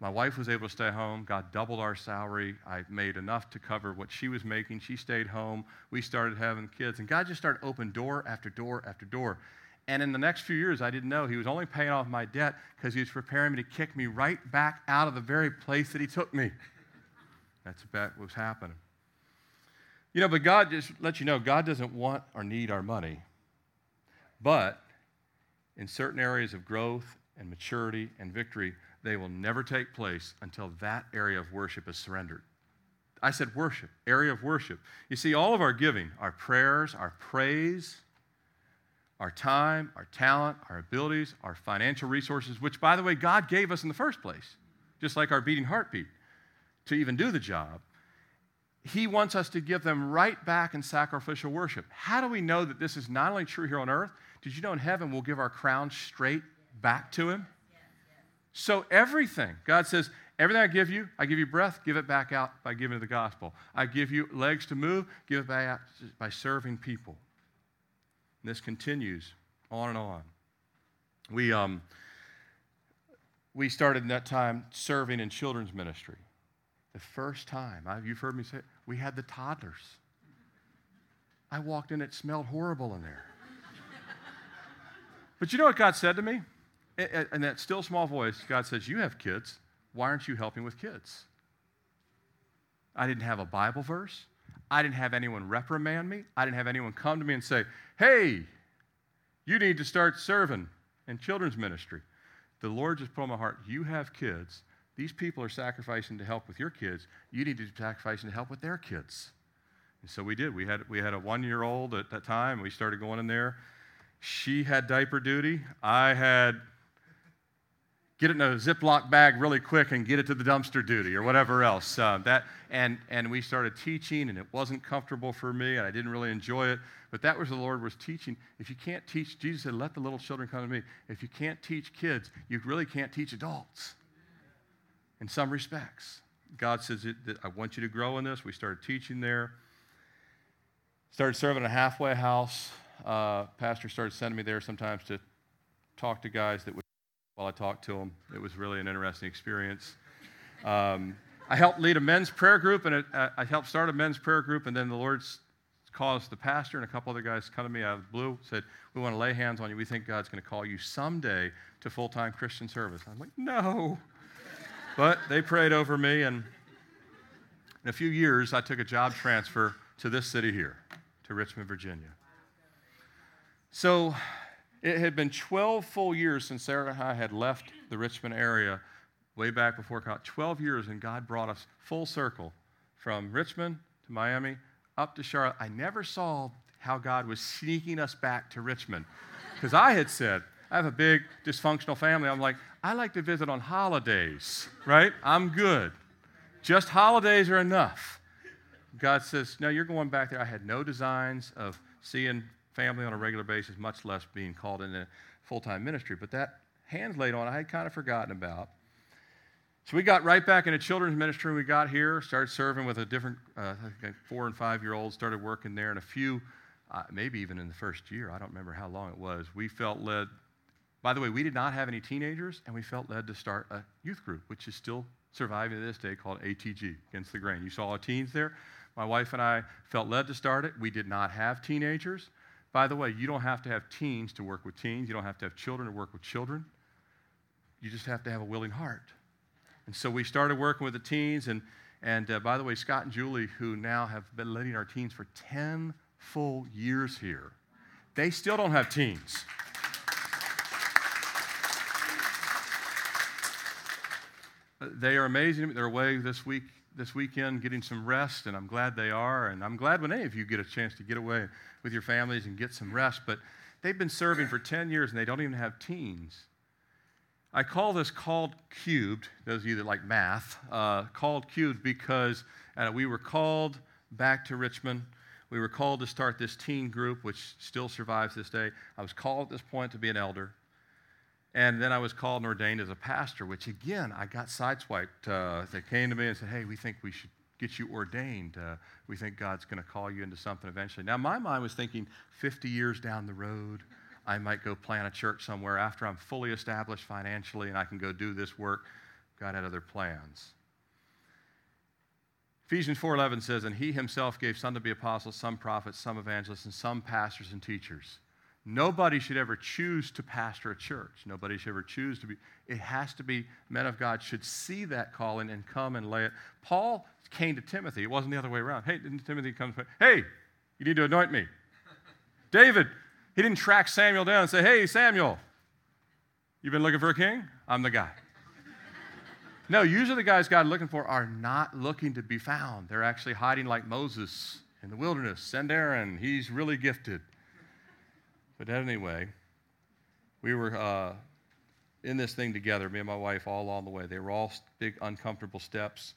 Speaker 1: My wife was able to stay home. God doubled our salary. I made enough to cover what she was making. She stayed home. We started having kids. And God just started opening door after door after door. And in the next few years, I didn't know He was only paying off my debt because He was preparing me to kick me right back out of the very place that He took me. That's about what was happening. You know, but God just lets you know God doesn't want or need our money. But in certain areas of growth and maturity and victory, they will never take place until that area of worship is surrendered. I said worship, area of worship. You see, all of our giving, our prayers, our praise, our time, our talent, our abilities, our financial resources, which, by the way, God gave us in the first place, just like our beating heartbeat, to even do the job. He wants us to give them right back in sacrificial worship. How do we know that this is not only true here on earth? Did you know in heaven we'll give our crown straight back to Him? So, everything, God says, everything I give you, I give you breath, give it back out by giving the gospel. I give you legs to move, give it back out by serving people. This continues on and on. We, um, we started in that time serving in children's ministry. The first time, I, you've heard me say, we had the toddlers. I walked in, it smelled horrible in there. but you know what God said to me? In that still small voice, God says, You have kids. Why aren't you helping with kids? I didn't have a Bible verse. I didn't have anyone reprimand me. I didn't have anyone come to me and say, Hey, you need to start serving in children's ministry. The Lord just put on my heart, You have kids. These people are sacrificing to help with your kids. You need to be sacrificing to help with their kids. And so we did. We had, we had a one year old at that time. We started going in there. She had diaper duty. I had get it in a Ziploc bag really quick and get it to the dumpster duty or whatever else. Uh, that, and, and we started teaching, and it wasn't comfortable for me, and I didn't really enjoy it. But that was the Lord was teaching. If you can't teach, Jesus said, let the little children come to me. If you can't teach kids, you really can't teach adults in some respects. God says, I want you to grow in this. We started teaching there. Started serving a halfway house. Uh, pastor started sending me there sometimes to talk to guys that would while I talked to them. It was really an interesting experience. Um, I helped lead a men's prayer group, and it, uh, I helped start a men's prayer group, and then the Lord caused the pastor and a couple other guys come to me out of the blue, said, We want to lay hands on you. We think God's going to call you someday to full time Christian service. I'm like, No. but they prayed over me, and in a few years, I took a job transfer to this city here, to Richmond, Virginia. So it had been 12 full years since Sarah and I had left the Richmond area way back before college. 12 years, and God brought us full circle from Richmond to Miami up to Charlotte. I never saw how God was sneaking us back to Richmond because I had said, I have a big dysfunctional family. I'm like, I like to visit on holidays, right? I'm good. Just holidays are enough. God says, No, you're going back there. I had no designs of seeing family on a regular basis, much less being called into full time ministry. But that hands laid on, I had kind of forgotten about. So we got right back into children's ministry. We got here, started serving with a different uh, four and five year olds, started working there, and a few, uh, maybe even in the first year, I don't remember how long it was, we felt led. By the way, we did not have any teenagers, and we felt led to start a youth group, which is still surviving to this day called ATG, Against the Grain. You saw our teens there. My wife and I felt led to start it. We did not have teenagers. By the way, you don't have to have teens to work with teens. You don't have to have children to work with children. You just have to have a willing heart. And so we started working with the teens. And, and uh, by the way, Scott and Julie, who now have been leading our teens for 10 full years here, they still don't have teens. they are amazing. They're away this week, this weekend, getting some rest, and I'm glad they are. And I'm glad when any of you get a chance to get away with your families and get some rest. But they've been serving for 10 years and they don't even have teens. I call this called cubed, those of you that like math, uh, called cubed because uh, we were called back to Richmond. We were called to start this teen group, which still survives this day. I was called at this point to be an elder. And then I was called and ordained as a pastor, which again, I got sideswiped. Uh, they came to me and said, Hey, we think we should get you ordained. Uh, we think God's going to call you into something eventually. Now, my mind was thinking 50 years down the road, I might go plant a church somewhere after I'm fully established financially and I can go do this work. God had other plans. Ephesians 4:11 says, "And he himself gave some to be apostles, some prophets, some evangelists, and some pastors and teachers." Nobody should ever choose to pastor a church. Nobody should ever choose to be. It has to be men of God should see that calling and come and lay it. Paul came to Timothy. It wasn't the other way around. Hey, didn't Timothy comes, hey, you need to anoint me. David, he didn't track Samuel down and say, hey, Samuel, you've been looking for a king? I'm the guy. no, usually the guys God looking for are not looking to be found. They're actually hiding like Moses in the wilderness. Send Aaron, he's really gifted. But anyway, we were uh, in this thing together, me and my wife, all along the way. They were all big, uncomfortable steps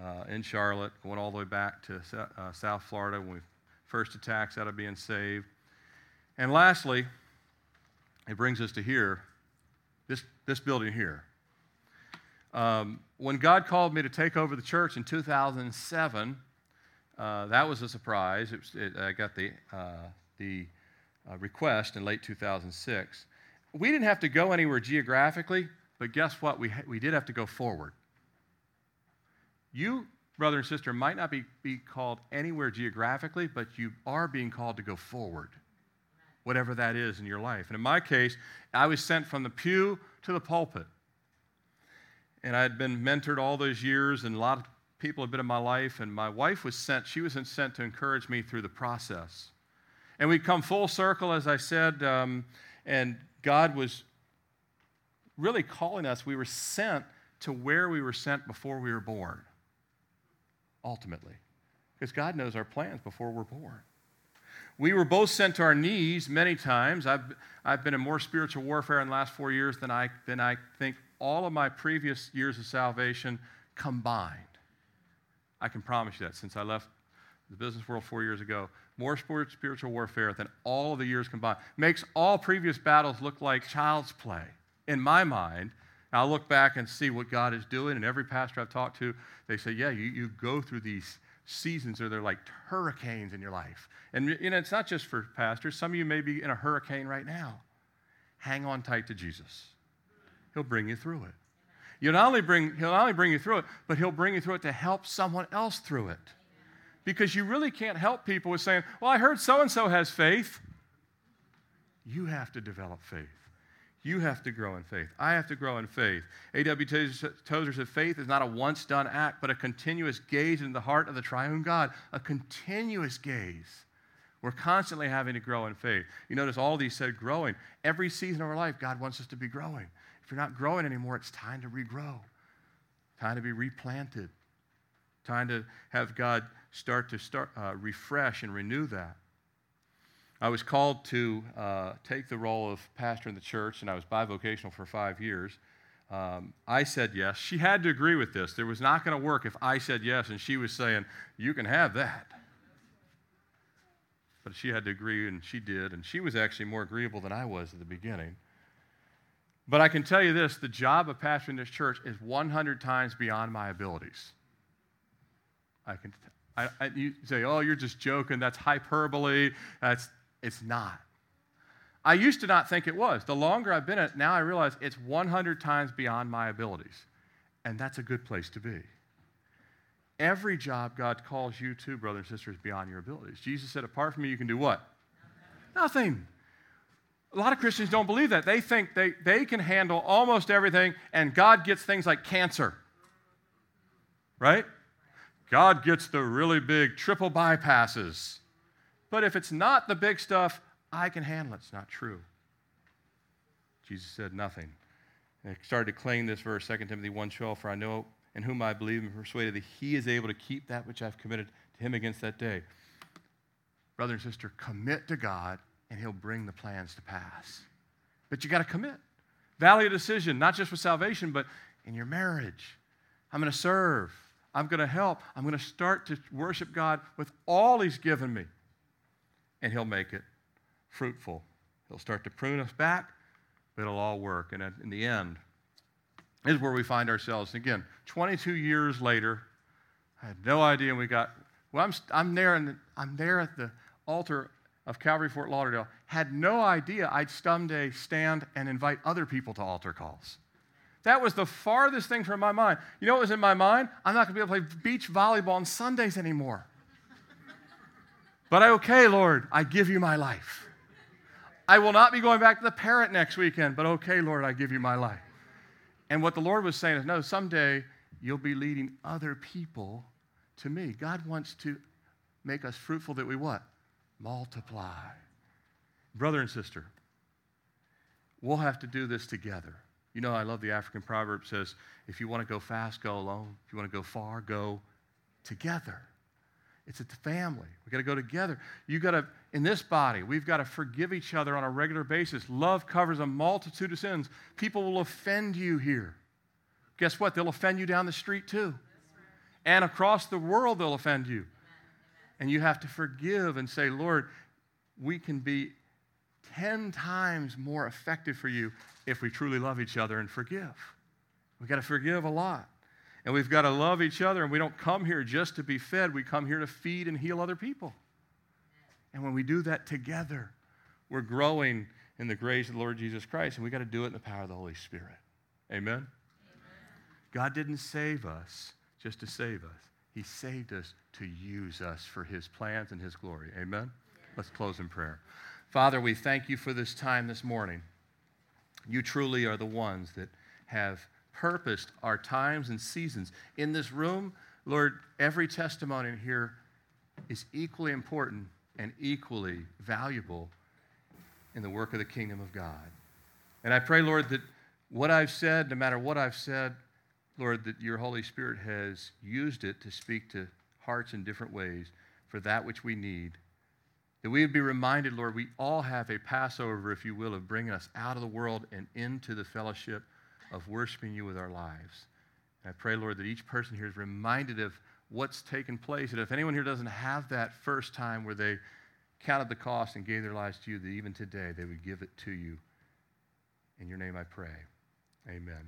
Speaker 1: uh, in Charlotte, going all the way back to uh, South Florida when we first attacks out of being saved. And lastly, it brings us to here, this, this building here. Um, when God called me to take over the church in 2007, uh, that was a surprise. It was, it, I got the, uh, the uh, request in late 2006. We didn't have to go anywhere geographically, but guess what? We, ha- we did have to go forward. You, brother and sister, might not be, be called anywhere geographically, but you are being called to go forward, whatever that is in your life. And in my case, I was sent from the pew to the pulpit. And I had been mentored all those years, and a lot of people had been in my life, and my wife was sent, she was sent to encourage me through the process. And we come full circle, as I said, um, and God was really calling us. We were sent to where we were sent before we were born, ultimately, because God knows our plans before we're born. We were both sent to our knees many times. I've, I've been in more spiritual warfare in the last four years than I, than I think all of my previous years of salvation combined. I can promise you that since I left the business world four years ago, more spiritual warfare than all of the years combined. Makes all previous battles look like child's play. In my mind, I'll look back and see what God is doing, and every pastor I've talked to, they say, Yeah, you, you go through these seasons or they're like hurricanes in your life. And you know, it's not just for pastors. Some of you may be in a hurricane right now. Hang on tight to Jesus. He'll bring you through it. You'll not only bring, he'll not only bring you through it, but he'll bring you through it to help someone else through it because you really can't help people with saying, Well, I heard so and so has faith. You have to develop faith. You have to grow in faith. I have to grow in faith. A.W. Tozer said faith is not a once done act, but a continuous gaze into the heart of the triune God, a continuous gaze. We're constantly having to grow in faith. You notice all these said growing. Every season of our life, God wants us to be growing. If you're not growing anymore, it's time to regrow, time to be replanted, time to have God start to start, uh, refresh and renew that. I was called to uh, take the role of pastor in the church, and I was bivocational for five years. Um, I said yes. She had to agree with this. There was not going to work if I said yes, and she was saying, You can have that. But she had to agree, and she did, and she was actually more agreeable than I was at the beginning. But I can tell you this the job of pastoring this church is 100 times beyond my abilities. I can I, I, you say, oh, you're just joking. That's hyperbole. That's, it's not. I used to not think it was. The longer I've been in it, now I realize it's 100 times beyond my abilities. And that's a good place to be. Every job God calls you to, brothers and sisters, beyond your abilities. Jesus said, apart from me, you can do what? Nothing. Nothing. A lot of Christians don't believe that. They think they, they can handle almost everything, and God gets things like cancer. Right? God gets the really big triple bypasses. But if it's not the big stuff, I can handle it. It's not true. Jesus said nothing. And I started to claim this verse, 2 Timothy 1.12, For I know in whom I believe and persuaded that he is able to keep that which I've committed to him against that day. Brother and sister, commit to God and he'll bring the plans to pass. But you got to commit. Value decision, not just for salvation, but in your marriage. I'm going to serve. I'm going to help. I'm going to start to worship God with all He's given me. And He'll make it fruitful. He'll start to prune us back, but it'll all work. And in the end, is where we find ourselves. And again, 22 years later, I had no idea we got. Well, I'm, I'm there, and I'm there at the altar of Calvary Fort Lauderdale. Had no idea I'd someday stand and invite other people to altar calls. That was the farthest thing from my mind. You know what was in my mind? I'm not going to be able to play beach volleyball on Sundays anymore. but I, okay, Lord, I give you my life. I will not be going back to the parrot next weekend, but okay, Lord, I give you my life. And what the Lord was saying is, no, someday you'll be leading other people to me. God wants to make us fruitful that we what? Multiply. Brother and sister, we'll have to do this together. You know, I love the African proverb says, if you want to go fast, go alone. If you want to go far, go together. It's a family. We got to go together. You got to, in this body, we've got to forgive each other on a regular basis. Love covers a multitude of sins. People will offend you here. Guess what? They'll offend you down the street too. And across the world, they'll offend you. And you have to forgive and say, Lord, we can be 10 times more effective for you if we truly love each other and forgive. We've got to forgive a lot. And we've got to love each other. And we don't come here just to be fed, we come here to feed and heal other people. And when we do that together, we're growing in the grace of the Lord Jesus Christ. And we've got to do it in the power of the Holy Spirit. Amen? Amen? God didn't save us just to save us, He saved us to use us for His plans and His glory. Amen? Let's close in prayer. Father, we thank you for this time this morning. You truly are the ones that have purposed our times and seasons. In this room, Lord, every testimony here is equally important and equally valuable in the work of the kingdom of God. And I pray, Lord, that what I've said, no matter what I've said, Lord, that your Holy Spirit has used it to speak to hearts in different ways for that which we need. That we would be reminded, Lord, we all have a Passover, if you will, of bringing us out of the world and into the fellowship of worshiping you with our lives. And I pray, Lord, that each person here is reminded of what's taken place. And if anyone here doesn't have that first time where they counted the cost and gave their lives to you, that even today they would give it to you. In your name I pray. Amen.